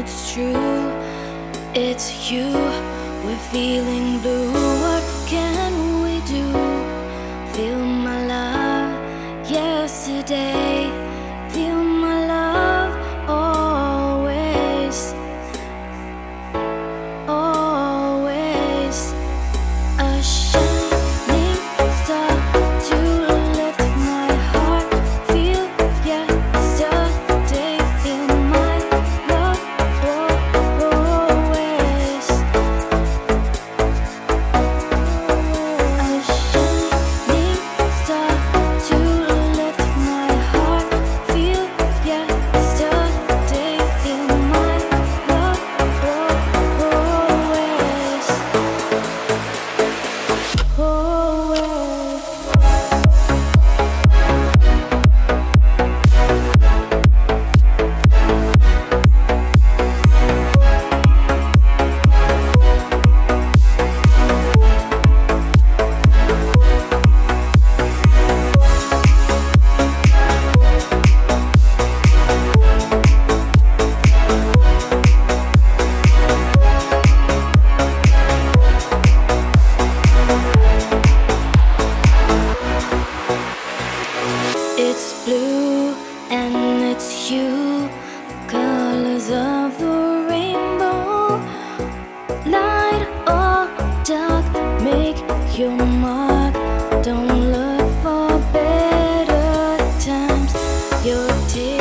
it's true. It's you, we're feeling blue. your mark. Don't look for better times. Your tears.